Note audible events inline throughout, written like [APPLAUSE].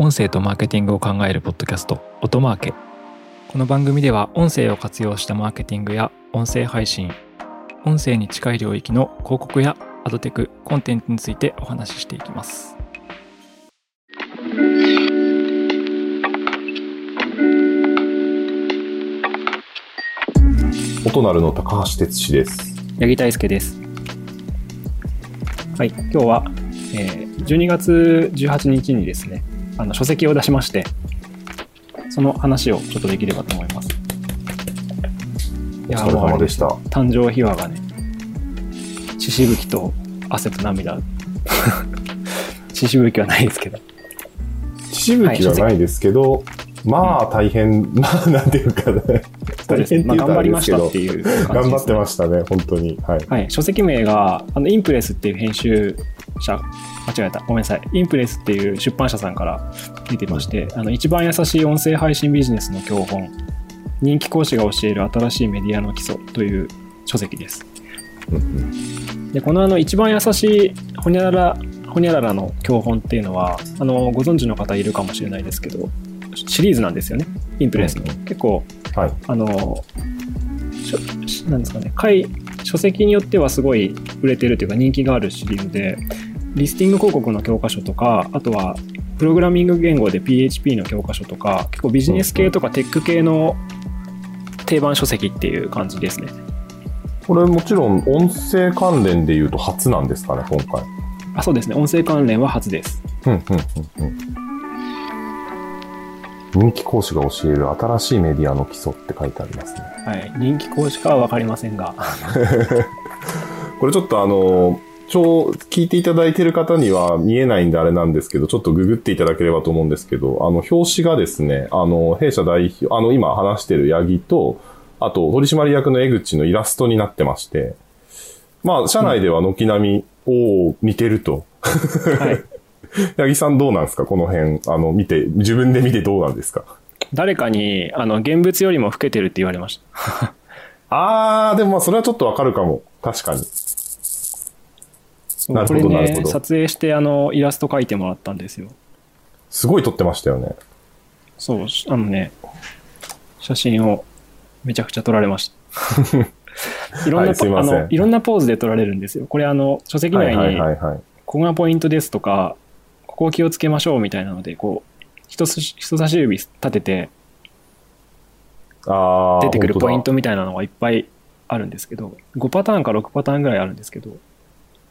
音声とマーケティングを考えるポッドキャスト音マーケ。この番組では音声を活用したマーケティングや音声配信音声に近い領域の広告やアドテクコンテンツについてお話ししていきます。音なるの高橋哲司です。八木大輔です。はい今日は、えー12月18日にですねあの書籍を出しましてその話をちょっとできればと思います。いやお疲れ様でした。誕生秘話がね血しぶきと汗と涙。[LAUGHS] 血しぶきはないですけど。血しぶきはないですけど、まあ大変、まあなんていうかね、大変まあ、頑張りましたっていうね、頑張ってましたね、本当に。はい。はい、書籍名があのインプレスっていう編集者間違えた。ごめんなさい。インプレスっていう出版社さんから出てましてあの一番優しい音声配信ビジネスの教本人気講師が教える新しいメディアの基礎という書籍です。でこのあの一番優しいホニャララホニャララの教本っていうのはあのご存知の方いるかもしれないですけどシリーズなんですよね。インプレスの、うん結構はい。あのなんですかね。回書籍によってはすごい売れてるというか人気があるシリーズでリスティング広告の教科書とかあとはプログラミング言語で PHP の教科書とか結構ビジネス系とかテック系の定番書籍っていう感じですねこれもちろん音声関連で言うと初なんですかね、今回。あそうですね音声関連は初ですうんうんうんうん。人気講師が教える新しいメディアの基礎って書いてありますね。はい人気講師かは分かりませんが [LAUGHS] これちょっとあの、超、聞いていただいてる方には見えないんであれなんですけど、ちょっとググっていただければと思うんですけど、あの、表紙がですね、あの、弊社代表、あの、今話してる八木と、あと、取締役の江口のイラストになってまして、まあ、社内では軒並み、おお似てると。はい [LAUGHS] 八木さんどうなんですか？この辺、あの、見て、自分で見てどうなんですか？誰かにあの現物よりも老けてるって言われました [LAUGHS] あー、でもまあ、それはちょっとわかるかも。確かに。なるほどこれね撮影してあのイラスト描いてもらったんですよすごい撮ってましたよね。そう、あのね、写真をめちゃくちゃ撮られました。[LAUGHS] いろんな、はいあのいろんなポーズで撮られるんですよ。これあの、書籍内に。ここがポイントですとか、ここを気をつけましょうみたいなので、こう、人差し指立てて出てくるポイントみたいなのがいっぱいあるんですけど、5パターンか6パターンぐらいあるんですけど、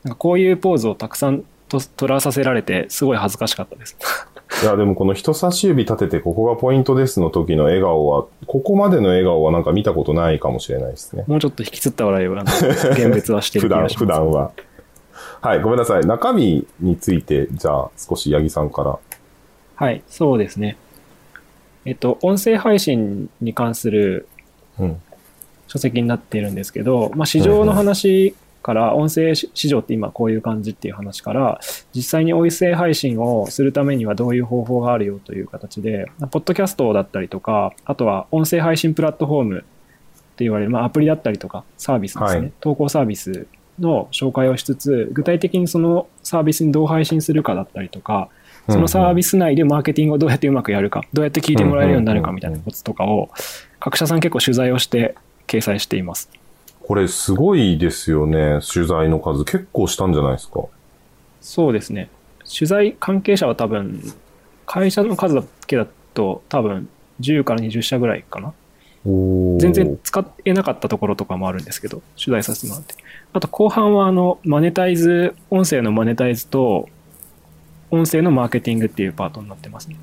なんかこういうポーズをたくさんと撮らさせられて、すごい恥ずかしかったです。[LAUGHS] いや、でもこの人差し指立ててここがポイントですの時の笑顔は、ここまでの笑顔はなんか見たことないかもしれないですね。もうちょっと引きつった笑いを現物はしてる普段、気がします。[LAUGHS] 普段は。はい、ごめんなさい。中身について、じゃあ少し八木さんから。はい、そうですね。えっと、音声配信に関するうん。書籍になっているんですけど、まあ、市場の話から、音声市場って今こういう感じっていう話から、実際に音声配信をするためにはどういう方法があるよという形で、ポッドキャストだったりとか、あとは音声配信プラットフォームって言われる、まあ、アプリだったりとか、サービスですね、はい。投稿サービスの紹介をしつつ、具体的にそのサービスにどう配信するかだったりとか、そのサービス内でマーケティングをどうやってうまくやるか、どうやって聞いてもらえるようになるかみたいなコツとかを、各社さん結構取材をして掲載しています。これすごいですよね。取材の数結構したんじゃないですか？そうですね。取材関係者は多分、会社の数だけだと多分10から20社ぐらいかな。全然使えなかったところとかもあるんですけど、取材させてもらって。あと後半はあの、マネタイズ、音声のマネタイズと、音声のマーケティングっていうパートになってますね。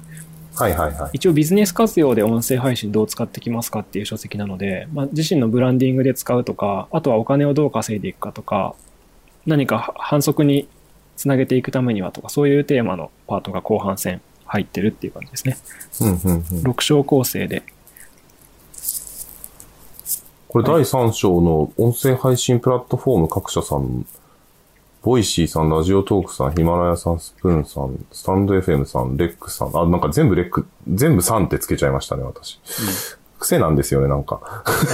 はいはいはい。一応ビジネス活用で音声配信どう使ってきますかっていう書籍なので、まあ、自身のブランディングで使うとか、あとはお金をどう稼いでいくかとか、何か反則につなげていくためにはとか、そういうテーマのパートが後半戦入ってるっていう感じですね。うんうんうん。6章構成で。これ第3章の音声配信プラットフォーム各社さん、ボイシーさん、ラジオトークさん、ヒマラヤさん、スプーンさん、スタンド FM さん、レックさん、あ、なんか全部レック、全部3ってつけちゃいましたね、私。癖なんですよね、なんか。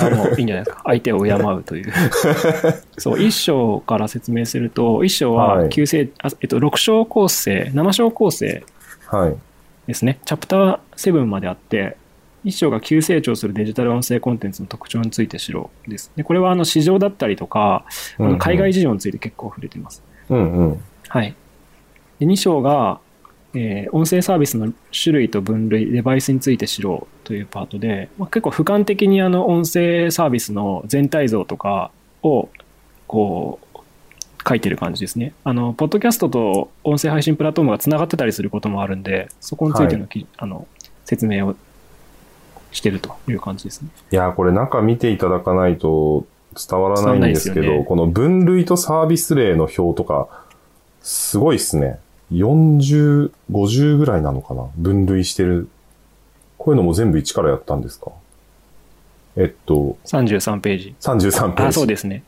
あもういいんじゃないですか。[LAUGHS] 相手を敬うという。[LAUGHS] そう、一章から説明すると、一章ははい旧正、あえっと、6章構成、7章構成はい。ですね。チャプター7まであって、一章が急成長するデジタル音声コンテンツの特徴について知ろうです。でこれはあの市場だったりとか、あの海外事情について結構触れています。うんうん。はい。で2章が、えー音声サービスの種類と分類、デバイスについて知ろうというパートで、まあ、結構俯瞰的にあの音声サービスの全体像とかをこう書いてる感じですね。あの、ポッドキャストと音声配信プラットフォームがつながってたりすることもあるんで、そこについてのき、あの説明をしてるという感じですね。いやー、これ中見ていただかないと伝わらないんですけど、ねこの分類とサービス例の表とか、すごいっすね。40、50ぐらいなのかな？分類してる。こういうのも全部一からやったんですか？えっと、33ページ。33ページ。あ、そうですね。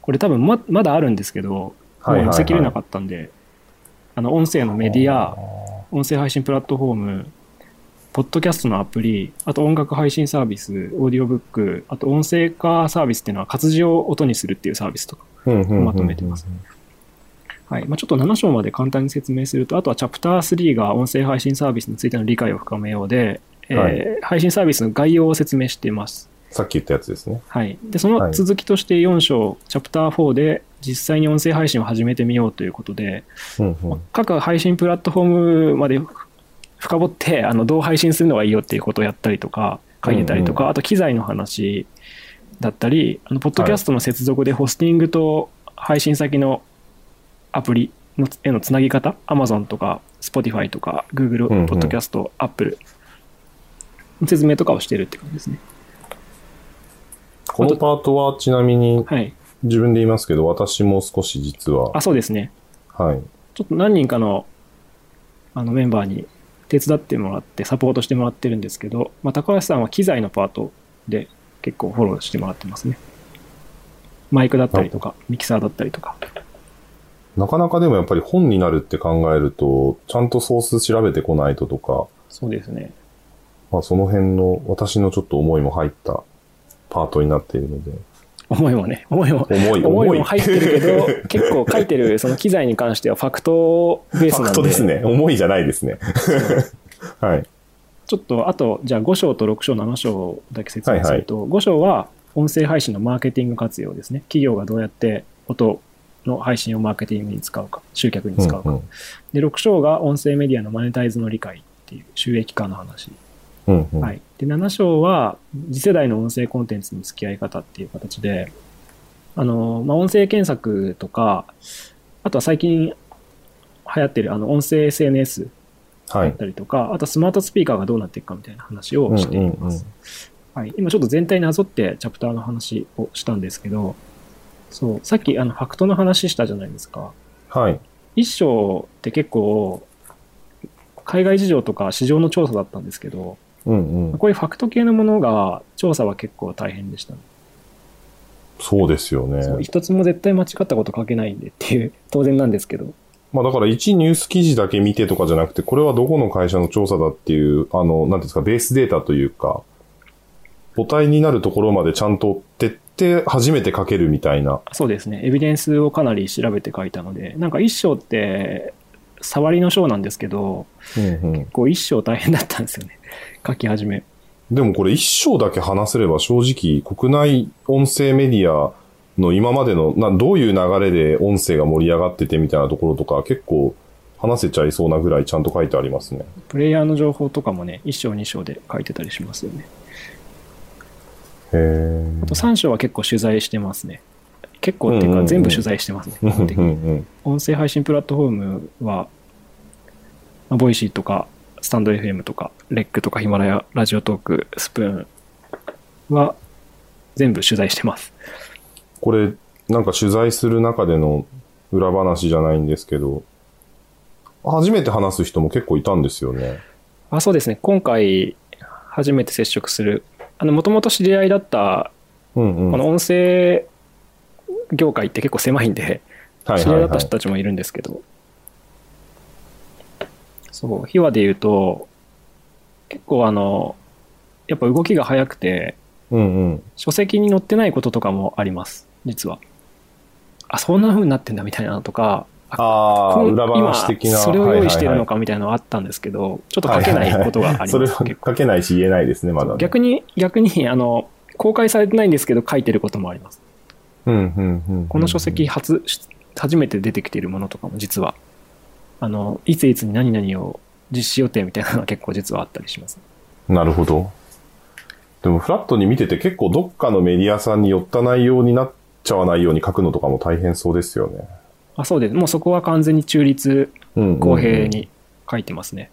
これ多分ままだあるんですけど、もうはいはいはい載せきれなかったんで、あの、音声のメディア、音声配信プラットフォーム、ポッドキャストのアプリ、あと音楽配信サービス、オーディオブック、あと音声化サービスっていうのは活字を音にするっていうサービスとか、うんうんうんうんまとめてます。はい。まあ、ちょっと7章まで簡単に説明すると、あとはチャプター3が音声配信サービスについての理解を深めようで、えーはい配信サービスの概要を説明しています。さっき言ったやつですね。はい。で、その続きとして4章、チャプター4で実際に音声配信を始めてみようということで、うんうん。各配信プラットフォームまで深掘って、あの、どう配信するのがいいよっていうことをやったりとか、書いてたりとか、うんあと機材の話だったり、あの、ポッドキャストの接続でホスティングと配信先のアプリのへのつなぎ方、Amazon とか Spotify とか Google うんうんポッドキャスト、Apple の説明とかをしてるって感じですね。このパートはちなみにはい。自分で言いますけど、私も少し実はあ、、そうですね。はい。ちょっと何人かのあのメンバーに手伝ってもらってサポートしてもらってるんですけど、まあ、高橋さんは機材のパートで結構フォローしてもらってますね。マイクだったりとか、ミキサーだったりとか。なかなかでもやっぱり本になるって考えると、ちゃんとソース調べてこないととか、そうですね。まあその辺の私のちょっと思いも入ったパートになっているので、思いもね、思いも、重い、思い。も入ってるけど、[LAUGHS] 結構書いてるその機材に関してはファクトベースファなんで、クトですね。重いじゃないですね。はい。ちょっと、あと、じゃあ5章と6章、7章だけ説明すると、5章は音声配信のマーケティング活用ですね。企業がどうやって音の配信をマーケティングに使うか、集客に使うか。うんで、6章が音声メディアのマネタイズの理解っていう収益化の話。うんうんはい。で、7章は次世代の音声コンテンツの付き合い方っていう形で、あの、まあ、音声検索とか、あとは最近流行ってるあの音声 SNS はいだっ。たりとか、あとスマートスピーカーがどうなっていくかみたいな話をしています。うんうんうんはい、今ちょっと全体なぞってチャプターの話をしたんですけど、そう、さっきあのファクトの話したじゃないですか。はい。一章って結構、海外事情とか市場の調査だったんですけど、うんうん。こういうファクト系のものが調査は結構大変でしたね、そうですよね。一つも絶対間違ったこと書けないんでっていう、当然なんですけど。まあだから一ニュース記事だけ見てとかじゃなくて、これはどこの会社の調査だっていう、あの、なんていうんですか、ベースデータというか、母体になるところまでちゃんと追ってって初めて書けるみたいな。そうですね、エビデンスをかなり調べて書いたので、なんか一章って、触りの章なんですけど、うんうん。こう一章大変だったんですよね。書き始め。でもこれ一章だけ話せれば正直国内音声メディアの今までのなどういう流れで音声が盛り上がっててみたいなところとか結構話せちゃいそうなぐらいちゃんと書いてありますね。プレイヤーの情報とかもね、1章2章で書いてたりしますよね。へーあと3章は結構取材してますね。結構っていうか全部取材してますね。うん基本的にうんうん音声配信プラットフォームは、まあボイシーとか、スタンド FM とか、レックとかヒマラヤ、ラジオトーク、スプーンは全部取材してます。これなんか取材する中での裏話じゃないんですけど、初めて話す人も結構いたんですよね。あそうですね、今回初めて接触する、あの、もともと知り合いだった、うんうん。この音声業界って結構狭いんで、はい知り合だったはいいはい。人たちもいるんですけど、そう、秘話で言うと、結構あの、やっぱ動きが速くて、うんうん。書籍に載ってないこととかもあります、実は。あ、そんな風になってんだみたいなのとか、ああ、裏話的な。今それを用意してるのか。かみたいなのはあったんですけど、ちょっと書けないことがあります。それは書けないし言えないですね、まだね。逆に、逆に、あの、公開されてないんですけど、書いてることもあります。うん、うん、うん。この書籍初、初めて出てきているものとかも実は、あの、いついつに何々を実施予定みたいなのが結構実はあったりします。なるほど。でも、フラットに見てて結構どっかのメディアさんに寄った内容になっちゃわないように書くのとかも大変そうですよね。あ、そうです。もうそこは完全に中立、公平。に書いてますね。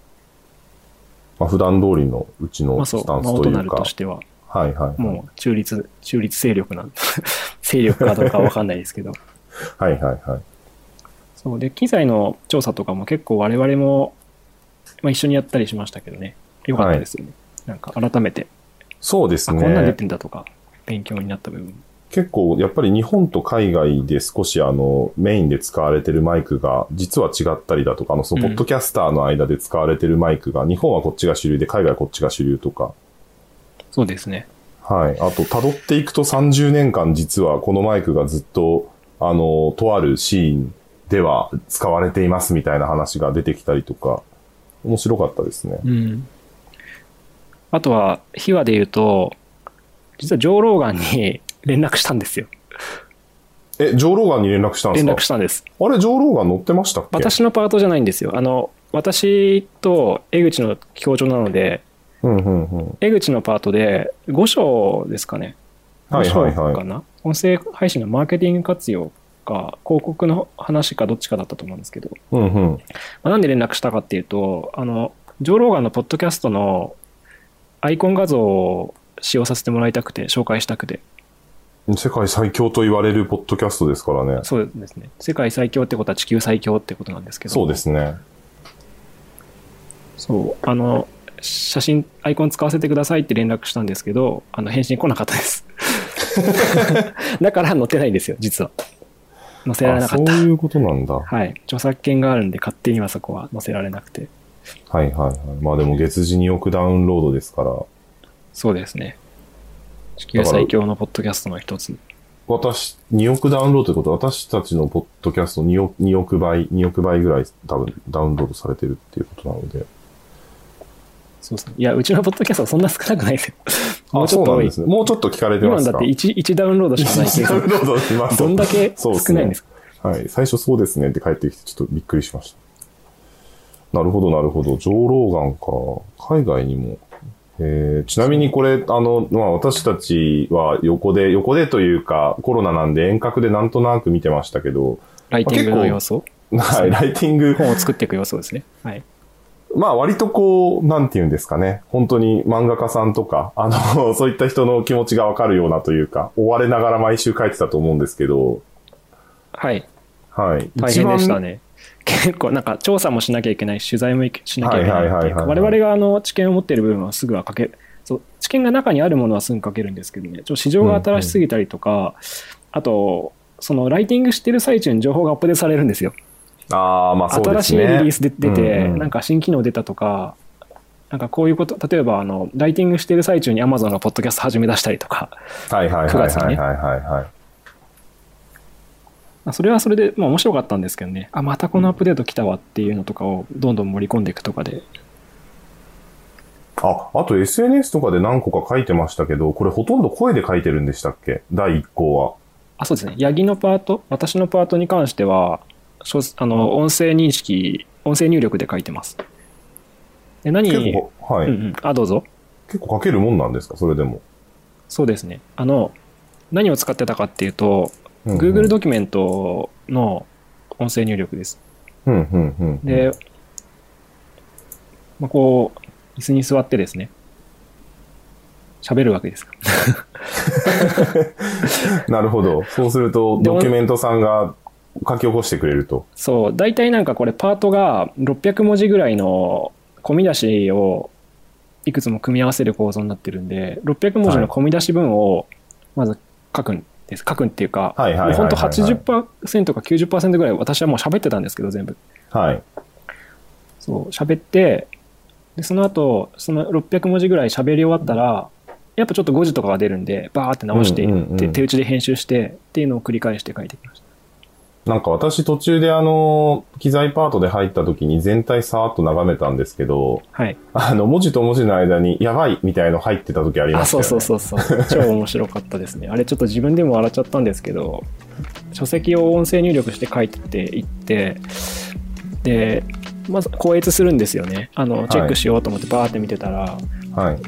まあ、普段通りのうちのスタンスというか。としては、はいはい。もう中立、中立勢力なん [LAUGHS] 勢力かどうかわかんないですけど。[LAUGHS] はいはいはい。そう。で、機材の調査とかも結構我々も、まあ、一緒にやったりしましたけどね。よかったですよね。なんか改めて、あ、そうですね。こんなん出てんだとか、勉強になった部分。結構、やっぱり日本と海外で少しあの、メインで使われてるマイクが、実は違ったりだとか、あの、その、うんポッドキャスターの間で使われてるマイクが、日本はこっちが主流で、海外はこっちが主流とか、そうですね。はい。あと、辿っていくと30年間実はこのマイクがずっと、あの、とあるシーンでは使われていますみたいな話が出てきたりとか、面白かったですね。うん。あとは、秘話で言うと、実はジョー・ローガンに [LAUGHS] 連絡したんですよ。え、ジョーローガンに連絡したんです連か絡したんです。あれ、ジョーローガン乗ってましたっけ？私のパートじゃないんですよ。あの、私と江口の協調なので、うんうんうん。江口のパートで5章ですかね。5はいはいはい章かな、音声配信のマーケティング活用か、広告の話かどっちかだったと思うんですけど、うんうん。まあ、なんで連絡したかっていうと、あの、ジョー・ローガンのポッドキャストのアイコン画像を使用させてもらいたくて、紹介したくて。世界最強と言われるポッドキャストですからね。そうですね。世界最強ってことは地球最強ってことなんですけど。そうですね。そう。あの、写真、アイコン使わせてくださいって連絡したんですけど、あの、返信来なかったです。[LAUGHS] [LAUGHS] [LAUGHS] だから載ってないんですよ、実は。載せられあなかった。そういうことなんだ。ははい。著作権があるんで、勝手にはそこは載せられなくて。いはいはい。まあでも月次2億ダウンロードですから、そうですね。地球最強のポッドキャストの一つ。私、2億ダウンロードってこと？は、私たちのポッドキャスト2億 ,2 億倍、2億倍ぐらい多分ダウンロードされてるっていうことなので。そうですね。いや、うちのポッドキャストはそんな少なくないですよ。もうあ、ちょっと多い。そうなんですね。もうちょっと聞かれてますか？今だって 1, 1ダウンロードしかないけダウンロードしまど、すどんだけ少ないんですか？はい。最初そうですねって帰ってきてちょっとびっくりしました。なるほど、なるほど。上ローガンか。海外にも。えーちなみにこれ、あの、まあ私たちは横で、横でというかコロナなんで遠隔でなんとなく見てましたけど、ライティングの要素？はい、ライティング、本を作っていく要素ですね。はい。まあ割とこう、なんて言うんですかね。本当に漫画家さんとか、あの、[LAUGHS] そういった人の気持ちがわかるようなというか、追われながら毎週書いてたと思うんですけど、はい。はい。大変でしたね。結構なんか調査もしなきゃいけないし、取材もしなきゃいけないっていうか我々があの知見を持っている部分はすぐは書けそう、知見が中にあるものはすぐ書けるんですけどね、ちょっと市場が新しすぎたりとか、あと、そのライティングしてる最中に情報がアップデートされるんですよ。ああ、まあそうですね。新しいリリースで出て、うんうんなんか新機能出たとか、なんかこういうこと、例えばあの、ライティングしてる最中に Amazon がポッドキャスト始め出したりとか、はいはいはい9月にねはいはいはいはい。まあそれはそれで、まあ面白かったんですけどね、あ、またこのアップデート来たわっていうのとかをどんどん盛り込んでいくとかで、あ、あと SNS とかで何個か書いてましたけど、これほとんど声で書いてるんでしたっけ？第1項は。あ、そうですね。八木のパート、私のパートに関しては、あの、音声認識、音声入力で書いてます。で何、結構、はい、うんうん。あ、どうぞ。結構書けるもんなんですか？それでも。そうですね。あの、何を使ってたかっていうと、うんうん Google ドキュメントの音声入力です。うんうんうん。で、まあ、こう、椅子に座ってですね、喋るわけです。[LAUGHS] [LAUGHS] なるほど。そうすると、でドキュメントさんが書き起こしてくれると。そう、大体なんかこれパートが600文字ぐらいの込み出しをいくつも組み合わせる構造になってるんで、600文字の込み出し文をまず書くんです。書くっていうか、はいはいは本当80%か90%ぐらい私はもう喋ってたんですけど、全部。はい。そう、喋って、で、その後、その600文字ぐらい喋り終わったら、やっぱちょっと誤字とかが出るんで、バーって直していって、うんうんうん手打ちで編集してっていうのを繰り返して書いてきました。なんか私途中であの、機材パートで入った時に全体さーっと眺めたんですけど、はい。あの、文字と文字の間に、やばいみたいの入ってた時ありまあ、したよね。そうそうそうそう。超面白かったですね。あれちょっと自分でも笑っちゃったんですけど、書籍を音声入力して書いていって、で、まず校閲するんですよね。あの、チェックしようと思ってバーって見てたら、はい。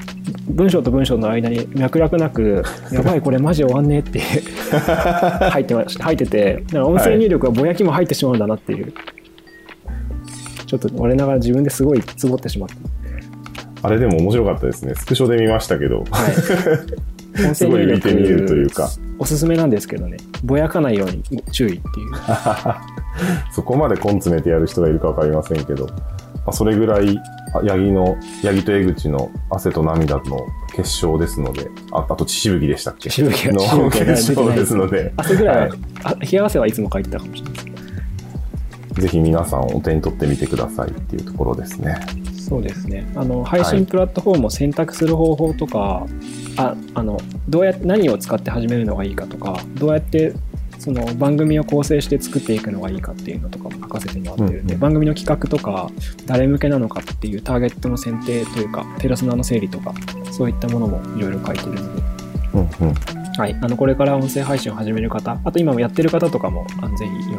文章と文章の間に脈絡なく、[LAUGHS] やばい、これマジ終わんねえって [LAUGHS] 入ってました入ってて、音声入力はぼやきも入ってしまうんだなっていう。ちょっと我ながら自分ですごいつぼってしまった。あれでも面白かったですね。スクショで見ましたけど。はい。音 [LAUGHS] すごい見てみるというか。おすすめなんですけどね、ぼやかないように注意っていう。[LAUGHS] そこまで根詰めてやる人がいるかわかりませんけど、まあ、それぐらい、あ八木の、八木と江口の汗と涙の結晶ですので、ああと血しぶきでしたっけ？しぶきがのしぶきが結晶ですので、汗ぐらい冷や汗はいつも書いてたかもしれないです。ぜひ皆さんお手に取ってみてくださいっていうところですね。そうですね。あの配信プラットフォームを選択する方法とか、ああのどうやって何を使って始めるのがいいかとか、どうやってその番組を構成して作っていくのがいいかっていうのとかも書かせてもらってるんで、うんうん。番組の企画とか誰向けなのかっていうターゲットの選定というかペルソナの整理とかそういったものもいろいろ書いてるので、うんうん。はい、あのこれから音声配信を始める方あと今もやってる方とかもあのぜひ